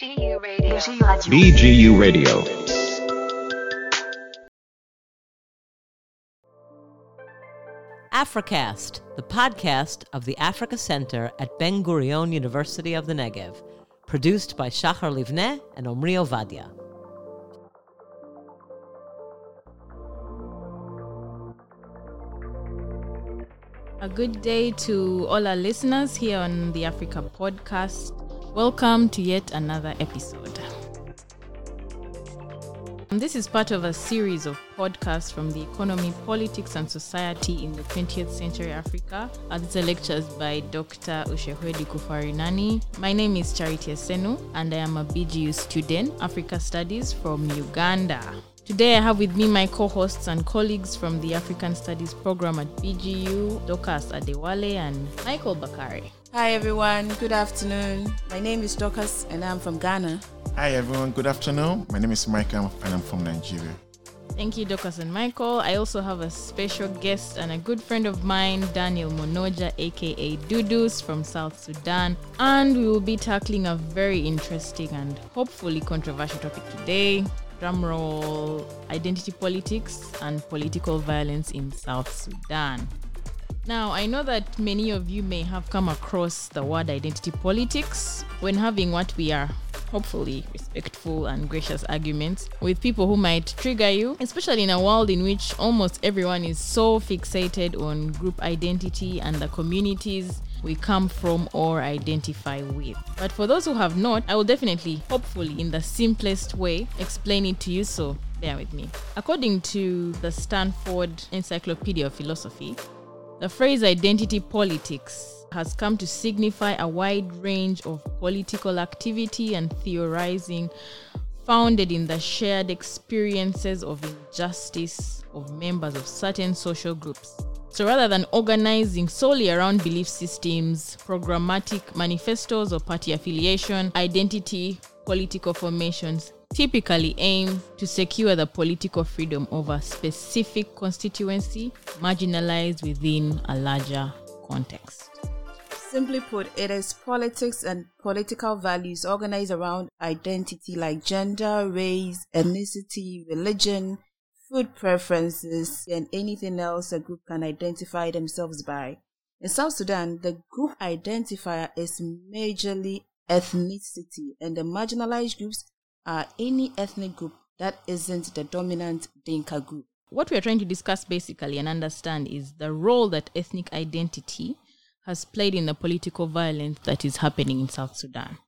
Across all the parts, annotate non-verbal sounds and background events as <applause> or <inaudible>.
BGU Radio. BGU Radio. Africast, the podcast of the Africa Center at Ben Gurion University of the Negev, produced by Shachar Livneh and Omri Ovadia. A good day to all our listeners here on the Africa podcast. Welcome to yet another episode. This is part of a series of podcasts from the Economy, Politics, and Society in the 20th Century Africa. These are lectures by Dr. Ushehwedu Kufakurinani. My name is Charity Esenu, and I am a BGU student, Africa Studies from Uganda. Today, I have with me my co hosts and colleagues from the African Studies program at BGU, Dorcas Adewale and Michael Bakari. Hi everyone, good afternoon. My name is Dorcas and I'm from Ghana. Hi everyone, good afternoon. My name is Michael and I'm from Nigeria. Thank you, Dorcas and Michael. I also have a special guest and a good friend of mine, Daniel Monoja, aka Dudus from South Sudan. And we will be tackling a very interesting and hopefully controversial topic today drumroll identity politics and political violence in South Sudan. Now, I know that many of you may have come across the word identity politics when having what we are hopefully respectful and gracious arguments with people who might trigger you, especially in a world in which almost everyone is so fixated on group identity and the communities we come from or identify with. But for those who have not, I will definitely, hopefully, in the simplest way, explain it to you. So bear with me. According to the Stanford Encyclopedia of Philosophy, the phrase identity politics has come to signify a wide range of political activity and theorizing founded in the shared experiences of injustice of members of certain social groups. So rather than organizing solely around belief systems, programmatic manifestos, or party affiliation, identity political formations typically aim to secure the political freedom of a specific constituency marginalized within a larger context. Simply put, it is politics and political values organized around identity like gender, race, ethnicity, religion, food preferences, and anything else a group can identify themselves by. In South Sudan, the group identifier is majorly ethnicity, and the marginalized groups are any ethnic group that isn't the dominant Dinka group. What we are trying to discuss basically and understand is the role that ethnic identity has played in the political violence that is happening in South Sudan.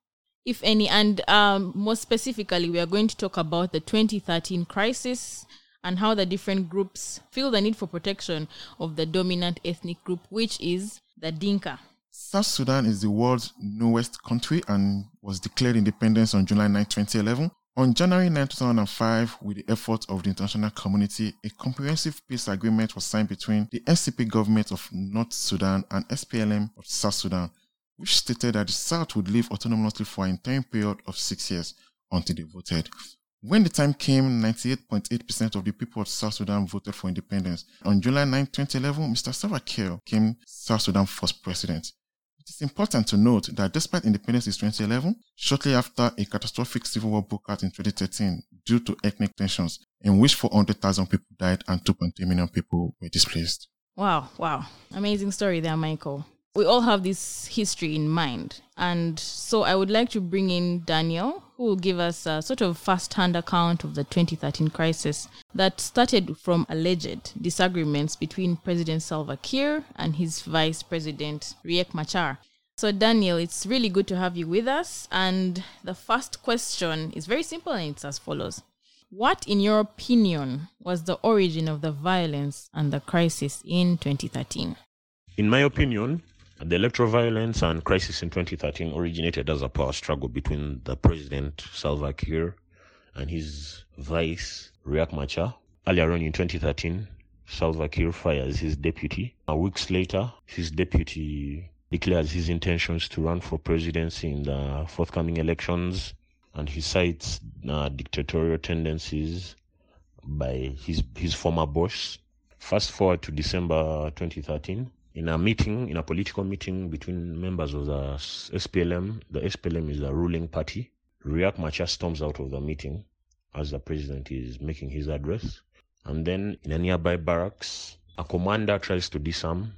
If any, and um, more specifically, we are going to talk about the 2013 crisis and how the different groups feel the need for protection of the dominant ethnic group, which is the Dinka. South Sudan is the world's newest country and was declared independence on July 9, 2011. On January 9, 2005, with the efforts of the international community, a comprehensive peace agreement was signed between the NCP government of North Sudan and SPLM of South Sudan, which stated that the South would live autonomously for an interim period of six years until they voted. When the time came, 98.8% of the people of South Sudan voted for independence. On July 9, 2011, Mr. Salva Kiir became South Sudan's first president. It is important to note that despite independence in 2011, shortly after a catastrophic civil war broke out in 2013 due to ethnic tensions, in which 400,000 people died and 2.3 million people were displaced. Wow, wow. Amazing story there, Michael. We all have this history in mind. And so I would like to bring in Daniel, who will give us a sort of first hand account of the 2013 crisis that started from alleged disagreements between President Salva Kiir and his Vice President Riek Machar. So, Daniel, it's really good to have you with us. And the first question is very simple and it's as follows What, in your opinion, was the origin of the violence and the crisis in 2013? In my opinion, the electoral violence and crisis in 2013 originated as a power struggle between the president Salva Kiir and his vice Riek Machar. Earlier on in 2013, Salva Kiir fires his deputy. A weeks later, his deputy declares his intentions to run for presidency in the forthcoming elections, and he cites uh, dictatorial tendencies by his his former boss. Fast forward to December 2013 in a meeting, in a political meeting between members of the SPLM. The SPLM is the ruling party. Riek Machar storms out of the meeting as the president is making his address. And then in a nearby barracks, a commander tries to disarm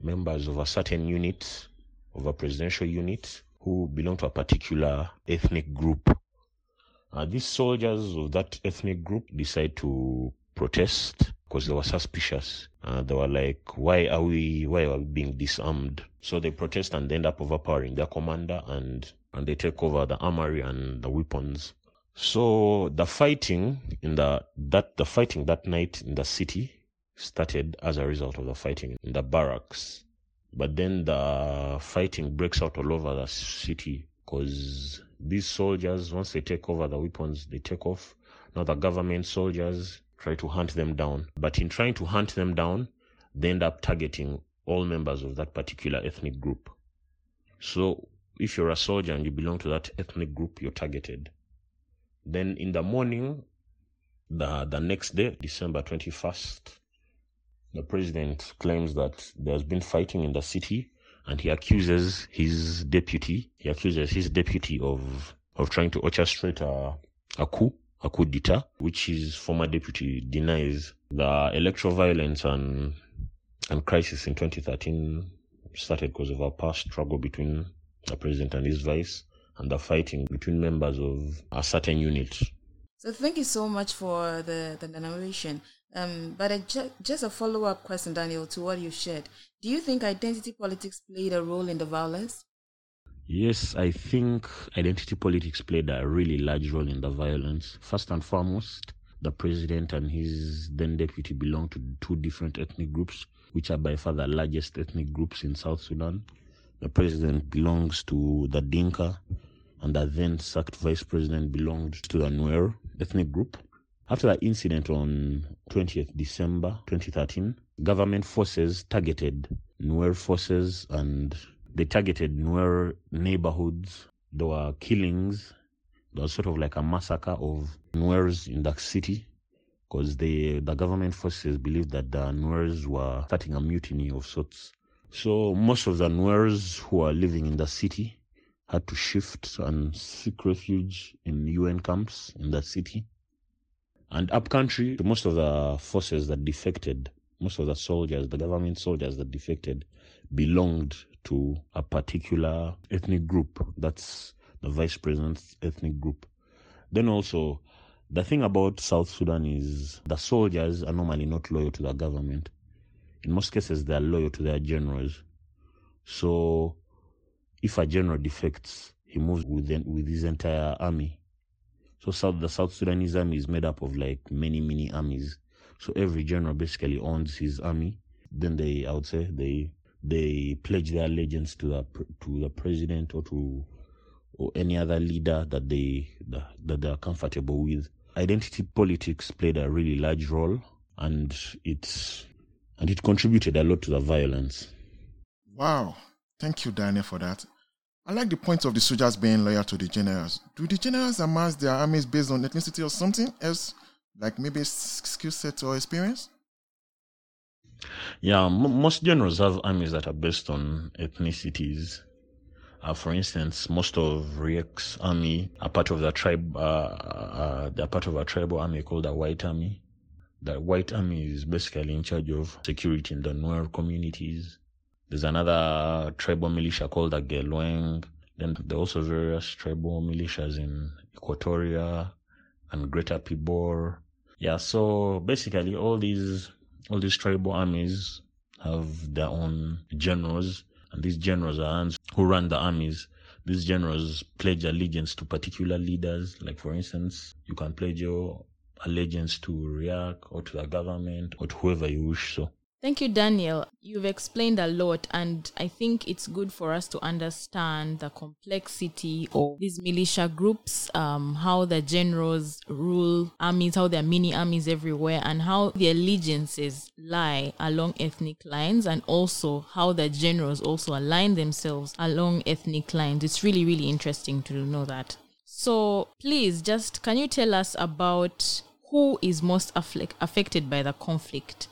members of a certain unit, of a presidential unit, who belong to a particular ethnic group. Uh, these soldiers of that ethnic group decide to protest because they were suspicious. Uh, they were like, why are we, why are we being disarmed? So they protest and they end up overpowering their commander and, and they take over the armory and the weapons. So the fighting in the, that, the fighting that night in the city started as a result of the fighting in the barracks. But then the fighting breaks out all over the city because these soldiers, once they take over the weapons, they take off. Now the government soldiers try to hunt them down. But in trying to hunt them down, they end up targeting all members of that particular ethnic group. So if you're a soldier and you belong to that ethnic group, you're targeted. Then in the morning, the, the next day, December 21st, the president claims that there's been fighting in the city and he accuses his deputy, he accuses his deputy of, of trying to orchestrate a, a coup, a coup d'etat, which his former deputy denies. The electoral violence and, and crisis in 2013 started because of a past struggle between the president and his vice and the fighting between members of a certain unit. So thank you so much for the, the narration. Um, but a, ju- just a follow up question, Daniel, to what you shared. Do you think identity politics played a role in the violence? Yes, I think identity politics played a really large role in the violence. First and foremost, the president and his then deputy belong to two different ethnic groups, which are by far the largest ethnic groups in South Sudan. The president belongs to the Dinka, and the then sacked vice president belonged to the Nuer ethnic group. After the incident on 20th December 2013, government forces targeted Nuer forces and they targeted Nuer neighborhoods. There were killings. There was sort of like a massacre of Nuers in that city because the the government forces believed that the Nuers were starting a mutiny of sorts. So most of the Nuers who are living in the city had to shift and seek refuge in UN camps in the city. And upcountry, most of the forces that defected, most of the soldiers, the government soldiers that defected, belonged to a particular ethnic group. That's the vice president's ethnic group. Then also, the thing about South Sudan is the soldiers are normally not loyal to the government. In most cases, they are loyal to their generals. So, if a general defects, he moves with, with his entire army. So South, the South Sudanese army is made up of like many, many armies. So every general basically owns his army. Then they, I would say, they they pledge their allegiance to the to the president or to or any other leader that they that, that they are comfortable with. Identity politics played a really large role, and it's and it contributed a lot to the violence. Wow, thank you, Daniel, for that. I like the point of the soldiers being loyal to the generals. Do the generals amass their armies based on ethnicity or something else, like maybe skill set or experience? Yeah, m- most generals have armies that are based on ethnicities. Uh, for instance, most of Riek's army are part of the tribe. Uh, uh, they're part of a tribal army called the White Army. The White Army is basically in charge of security in the Nuer communities. There's another tribal militia called the Gelweng. Then there are also various tribal militias in Equatoria and Greater Pibor. Yeah, so basically all these all these tribal armies have their own generals, and these generals are ones who run the armies. These generals pledge allegiance to particular leaders. Like for instance, you can pledge your allegiance to Riek or to the government or to whoever you wish. So Thank you, Daniel. You've explained a lot, and I think it's good for us to understand the complexity of these militia groups, um, how the generals rule armies, how there are mini armies everywhere, and how the allegiances lie along ethnic lines, and also how the generals also align themselves along ethnic lines. It's really, really interesting to know that. So, please, just can you tell us about who is most afflic- affected by the conflict?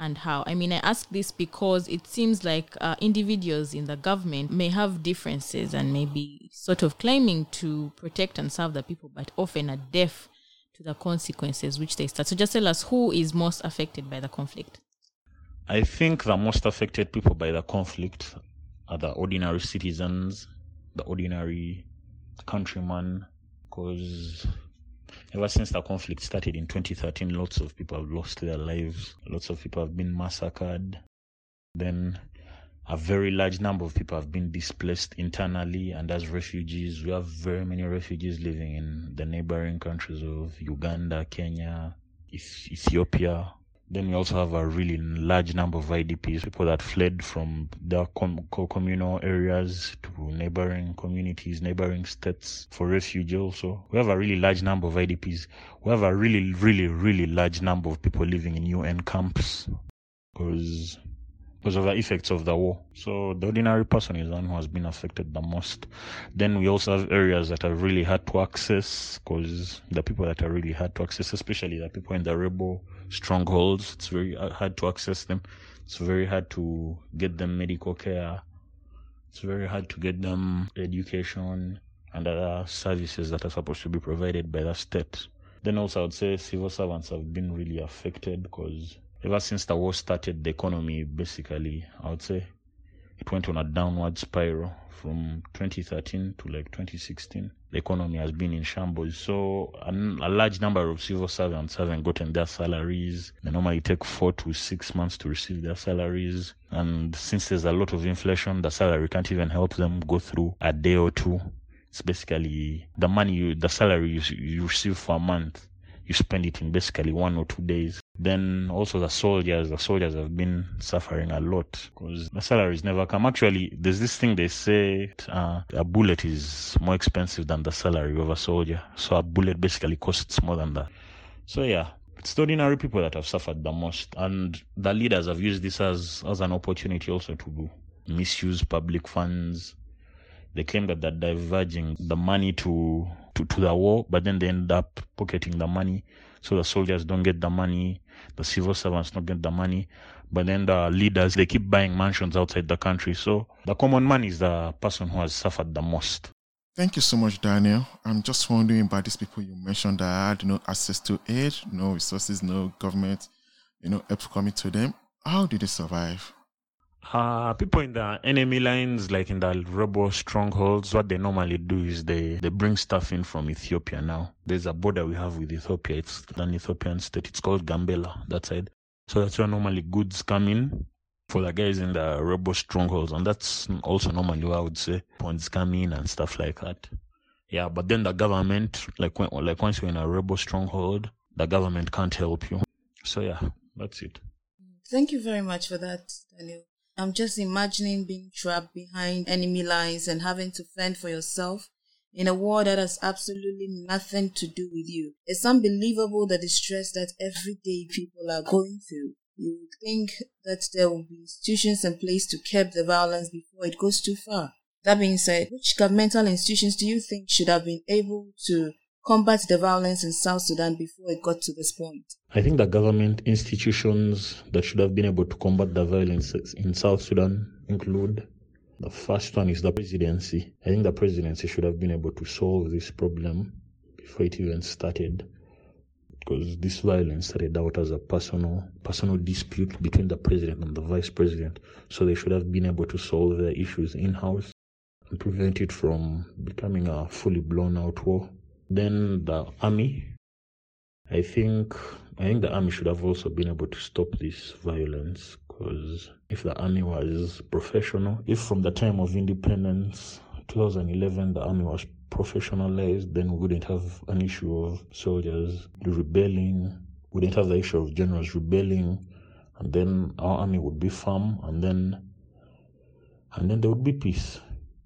And how? I mean, I ask this because it seems like uh, individuals in the government may have differences and may be sort of claiming to protect and serve the people, but often are deaf to the consequences which they start. So just tell us who is most affected by the conflict. I think the most affected people by the conflict are the ordinary citizens, the ordinary countryman, because ever since the conflict started in 2013, lots of people have lost their lives, lots of people have been massacred. Then a very large number of people have been displaced internally and as refugees. We have very many refugees living in the neighboring countries of Uganda, Kenya, Ethiopia, then we also have a really large number of IDPs, people that fled from their com- communal areas to neighboring communities, neighboring states for refuge also. We have a really large number of IDPs. We have a really, really, really large number of people living in UN camps because because of the effects of the war. So the ordinary person is the one who has been affected the most. Then we also have areas that are really hard to access because the people that are really hard to access, especially the people in the rebel strongholds, it's very hard to access them. It's very hard to get them medical care. It's very hard to get them education and other services that are supposed to be provided by the state. Then also I would say civil servants have been really affected because ever since the war started, the economy basically, I would say, it went on a downward spiral from 2013 to like 2016. The economy has been in shambles. So a, a, large number of civil servants haven't gotten their salaries. They normally take four to six months to receive their salaries. And since there's a lot of inflation, the salary can't even help them go through a day or two. It's basically the money you, the salary you, you receive for a month you spend it in basically one or two days. Then also the soldiers, the soldiers have been suffering a lot because the salaries never come. Actually, there's this thing they say uh, a bullet is more expensive than the salary of a soldier. So a bullet basically costs more than that. So yeah, it's the ordinary people that have suffered the most, and the leaders have used this as as an opportunity also to misuse public funds. They claim that they're diverging the money to to, to the war, but then they end up pocketing the money. So the soldiers don't get the money, the civil servants don't get the money, but then the leaders, they keep buying mansions outside the country. So the common man is the person who has suffered the most. Thank you so much, Daniel. I'm just wondering about these people you mentioned that had no access to aid, no resources, no government, you know, help coming to them. How did they survive? Uh, people in the enemy lines, like in the rebel strongholds, what they normally do is they, they bring stuff in from Ethiopia now. There's a border we have with Ethiopia. It's an Ethiopian state. It's called Gambela, that side. So that's where normally goods come in for the guys in the rebel strongholds. And that's also normally where I would say points come in and stuff like that. Yeah, but then the government, like when, like once you're in a rebel stronghold, the government can't help you. So yeah, that's it. Thank you very much for that, Daniel. I'm just imagining being trapped behind enemy lines and having to fend for yourself in a war that has absolutely nothing to do with you. It's unbelievable the distress that everyday people are going through. You would think that there will be institutions in place to curb the violence before it goes too far. That being said, which governmental institutions do you think should have been able to combat the violence in South Sudan before it got to this point? I think the government institutions that should have been able to combat the violence in South Sudan include the first one is the presidency. I think the presidency should have been able to solve this problem before it even started. Because this violence started out as a personal personal dispute between the president and the vice president. So they should have been able to solve their issues in house and prevent it from becoming a fully blown out war. Then the army. I think I think the army should have also been able to stop this violence because if the army was professional, if from the time of independence 2011 the army was professionalized, then we wouldn't have an issue of soldiers rebelling. We wouldn't have the issue of generals rebelling, and then our army would be firm, and then and then there would be peace.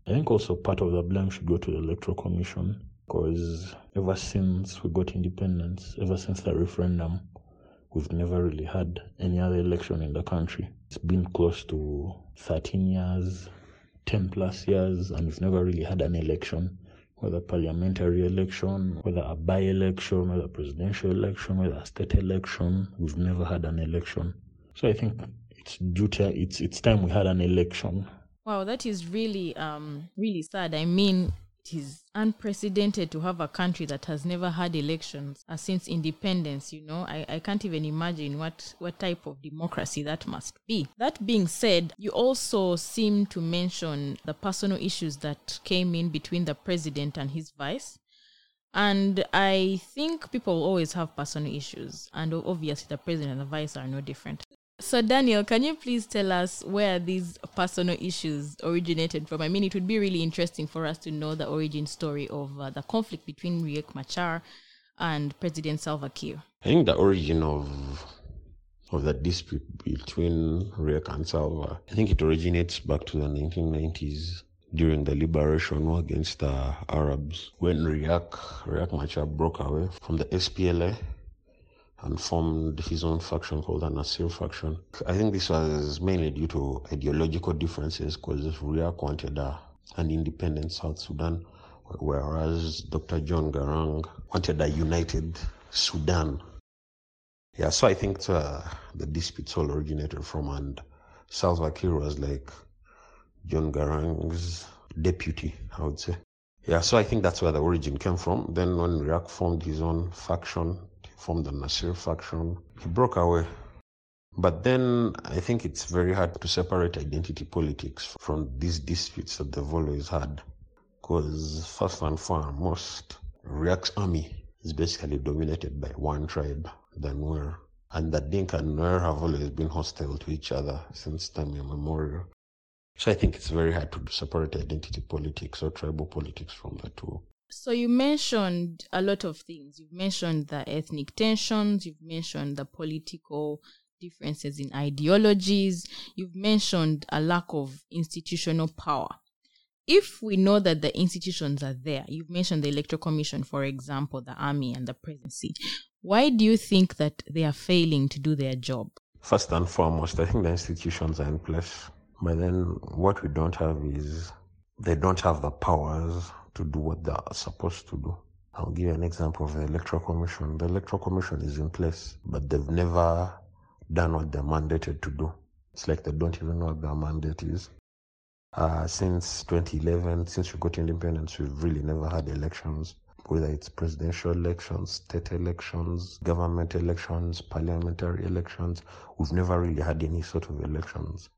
I think also part of the blame should go to the electoral commission because ever since we got independence, ever since the referendum, we've never really had any other election in the country. It's been close to 13 years, 10 plus years, and we've never really had an election, whether parliamentary election, whether a by election, whether a presidential election, whether a state election. We've never had an election. So I think it's due to it's it's time we had an election. Wow, that is really um really sad. I mean, it is unprecedented to have a country that has never had elections uh, since independence you know. I, I can't even imagine what what type of democracy that must be. That being said you also seem to mention the personal issues that came in between the president and his vice. And I think people always have personal issues, and obviously the president and the vice are no different. So, Daniel, can you please tell us where these personal issues originated from? I mean, it would be really interesting for us to know the origin story of uh, the conflict between Riek Machar and President Salva Kiir. I think the origin of of the dispute between Riek and Salva, I think it originates back to the 1990s during the liberation war against the Arabs when Riek, Riek Machar broke away from the SPLA and formed his own faction called the Nasir faction. I think this was mainly due to ideological differences because Riek wanted a, an independent South Sudan, whereas Dr. John Garang wanted a united Sudan. Yeah, so I think uh, the disputes all originated from, and Salva Kiir was like John Garang's deputy, I would say. Yeah, so I think that's where the origin came from. Then when Riek formed his own faction, formed the Nasir faction. He broke away. But then I think it's very hard to separate identity politics from these disputes that they've always had. Because first and foremost, Riek's army is basically dominated by one tribe, the Nuer. And the Dinka and Nuer have always been hostile to each other since time immemorial. So I think it's very hard to separate identity politics or tribal politics from the two. So you mentioned a lot of things. You've mentioned the ethnic tensions, you've mentioned the political differences in ideologies, you've mentioned a lack of institutional power. If we know that the institutions are there, you've mentioned the Electoral Commission, for example, the army and the presidency, why do you think that they are failing to do their job? First and foremost, I think the institutions are in place. But then what we don't have is they don't have the powers to do what they're supposed to do. I'll give you an example of the Electoral Commission. The Electoral Commission is in place, but they've never done what they're mandated to do. It's like they don't even know what their mandate is. Uh, since 2011, since we got independence, we've really never had elections, whether it's presidential elections, state elections, government elections, parliamentary elections. We've never really had any sort of elections.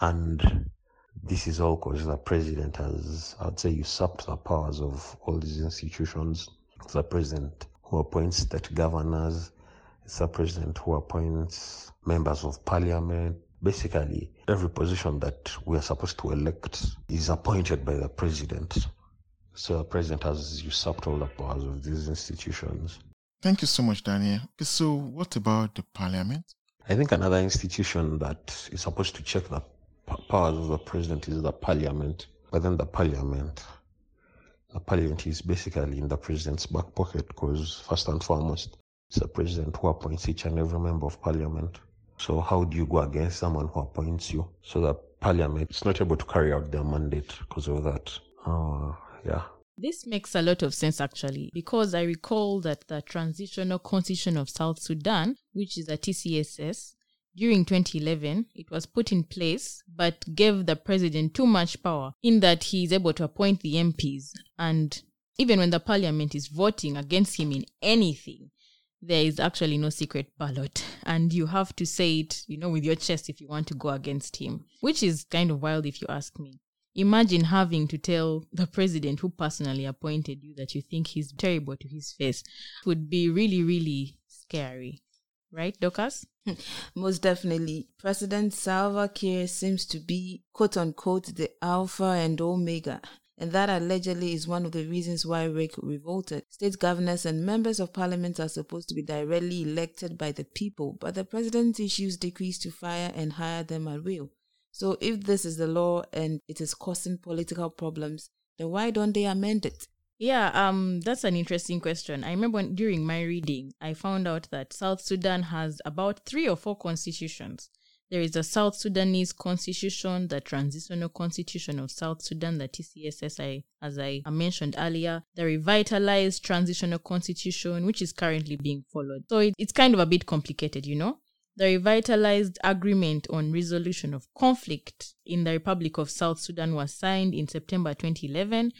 And this is all because the president has, I'd say, usurped the powers of all these institutions. It's the president who appoints state governors. It's the president who appoints members of parliament. Basically, every position that we are supposed to elect is appointed by the president. So the president has usurped all the powers of these institutions. Thank you so much, Daniel. Okay, so what about the parliament? I think another institution that is supposed to check the powers of the president is the parliament. But then the parliament, the parliament is basically in the president's back pocket because first and foremost, it's the president who appoints each and every member of parliament. So how do you go against someone who appoints you? So the parliament is not able to carry out their mandate because of that. Uh, yeah. This makes a lot of sense actually, because I recall that the Transitional Constitution of South Sudan, which is a TCSS, during 2011, it was put in place but gave the president too much power in that he is able to appoint the MPs. And even when the parliament is voting against him in anything, there is actually no secret ballot. And you have to say it, you know, with your chest if you want to go against him, which is kind of wild if you ask me. Imagine having to tell the president who personally appointed you that you think he's terrible to his face. It would be really, really scary. Right, Dorcas? Hmm. Most definitely. President Salva Kiir seems to be, quote unquote, the alpha and omega. And that allegedly is one of the reasons why Riek revolted. State governors and members of parliament are supposed to be directly elected by the people, but the president issues decrees to fire and hire them at will. So if this is the law and it is causing political problems, then why don't they amend it? Yeah, um, that's an interesting question. I remember when, during my reading, I found out that South Sudan has about three or four constitutions. There is the South Sudanese constitution, the transitional constitution of South Sudan, the TCSSI, as I mentioned earlier, the revitalized transitional constitution, which is currently being followed. So it, it's kind of a bit complicated, you know? The revitalized agreement on resolution of conflict in the Republic of South Sudan was signed in September 2011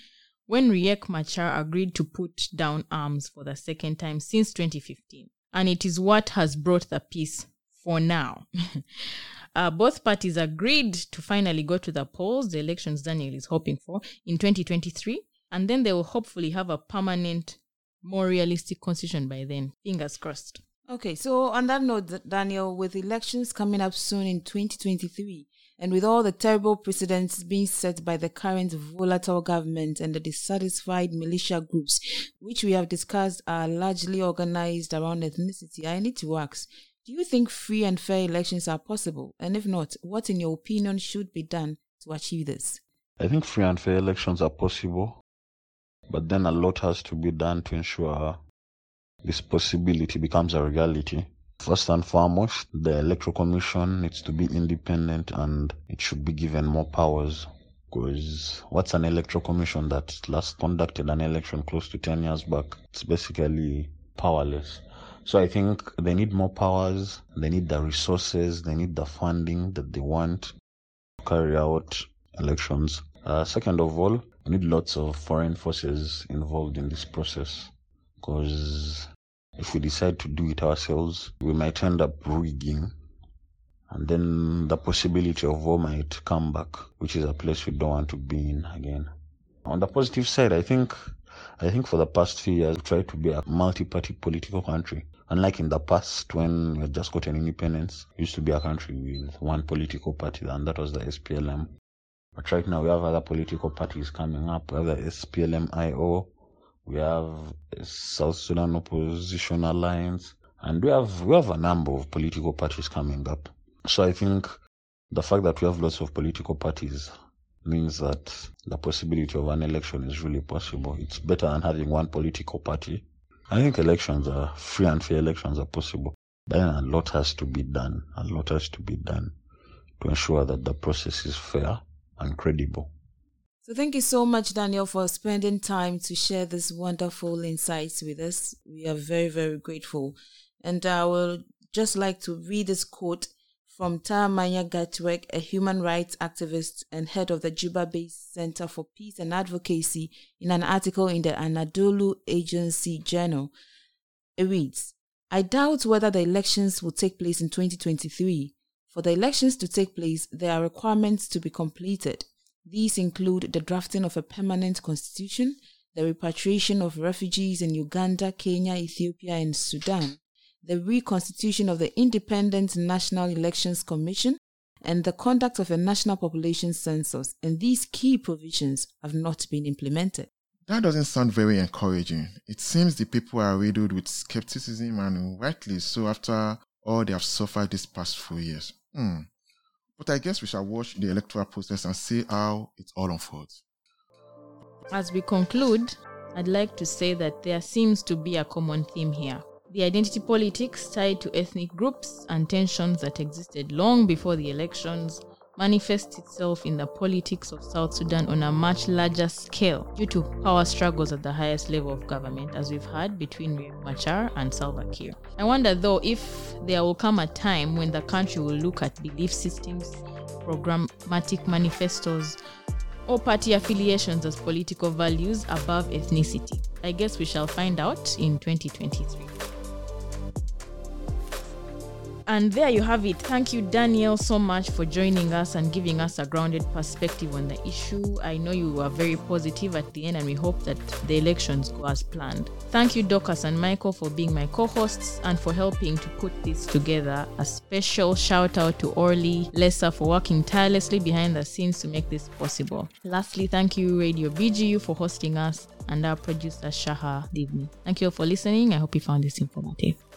when Riek Machar agreed to put down arms for the second time since 2015. And it is what has brought the peace for now. <laughs> uh, both parties agreed to finally go to the polls, the elections Daniel is hoping for, in 2023. And then they will hopefully have a permanent, more realistic constitution by then. Fingers crossed. Okay, so on that note, Daniel, with elections coming up soon in 2023, and with all the terrible precedents being set by the current volatile government and the dissatisfied militia groups, which we have discussed are largely organized around ethnicity, I need to ask do you think free and fair elections are possible? And if not, what, in your opinion, should be done to achieve this? I think free and fair elections are possible, but then a lot has to be done to ensure this possibility becomes a reality. First and foremost, the Electoral Commission needs to be independent and it should be given more powers. Because what's an Electoral Commission that last conducted an election close to 10 years back? It's basically powerless. So I think they need more powers, they need the resources, they need the funding that they want to carry out elections. Uh, second of all, we need lots of foreign forces involved in this process because if we decide to do it ourselves, we might end up rigging. And then the possibility of war might come back, which is a place we don't want to be in again. On the positive side, I think I think for the past few years, we've tried to be a multi-party political country. Unlike in the past, when we had just gotten independence, it used to be a country with one political party, and that was the SPLM. But right now, we have other political parties coming up. The SPLM-IO, we have a South Sudan Opposition Alliance, and we have we have a number of political parties coming up. So I think the fact that we have lots of political parties means that the possibility of an election is really possible. It's better than having one political party. I think elections are free and fair elections are possible. But then a lot has to be done. A lot has to be done to ensure that the process is fair and credible. So thank you so much, Daniel, for spending time to share these wonderful insights with us. We are very, very grateful. And I will just like to read this quote from Taamanya Gatwek, a human rights activist and head of the Juba-based Center for Peace and Advocacy, in an article in the Anadolu Agency Journal. It reads, I doubt whether the elections will take place in 2023. For the elections to take place, there are requirements to be completed. These include the drafting of a permanent constitution, the repatriation of refugees in Uganda, Kenya, Ethiopia, and Sudan, the reconstitution of the Independent National Elections Commission, and the conduct of a national population census, and these key provisions have not been implemented. That doesn't sound very encouraging. It seems the people are riddled with skepticism and rightly so after all they have suffered these past few years. Hmm. But I guess we shall watch the electoral process and see how it all unfolds. As we conclude, I'd like to say that there seems to be a common theme here. The identity politics tied to ethnic groups and tensions that existed long before the elections manifests itself in the politics of South Sudan on a much larger scale due to power struggles at the highest level of government, as we've had between Machar and Salva Kiir. I wonder, though, if there will come a time when the country will look at belief systems, programmatic manifestos, or party affiliations as political values above ethnicity. I guess we shall find out in 2023. And there you have it. Thank you, Daniel, so much for joining us and giving us a grounded perspective on the issue. I know you were very positive at the end, and we hope that the elections go as planned. Thank you, Dorcas and Michael, for being my co hosts and for helping to put this together. A special shout out to Orly Lessa for working tirelessly behind the scenes to make this possible. Lastly, thank you, Radio BGU, for hosting us, and our producer, Shaha Divni. Thank you all for listening. I hope you found this informative.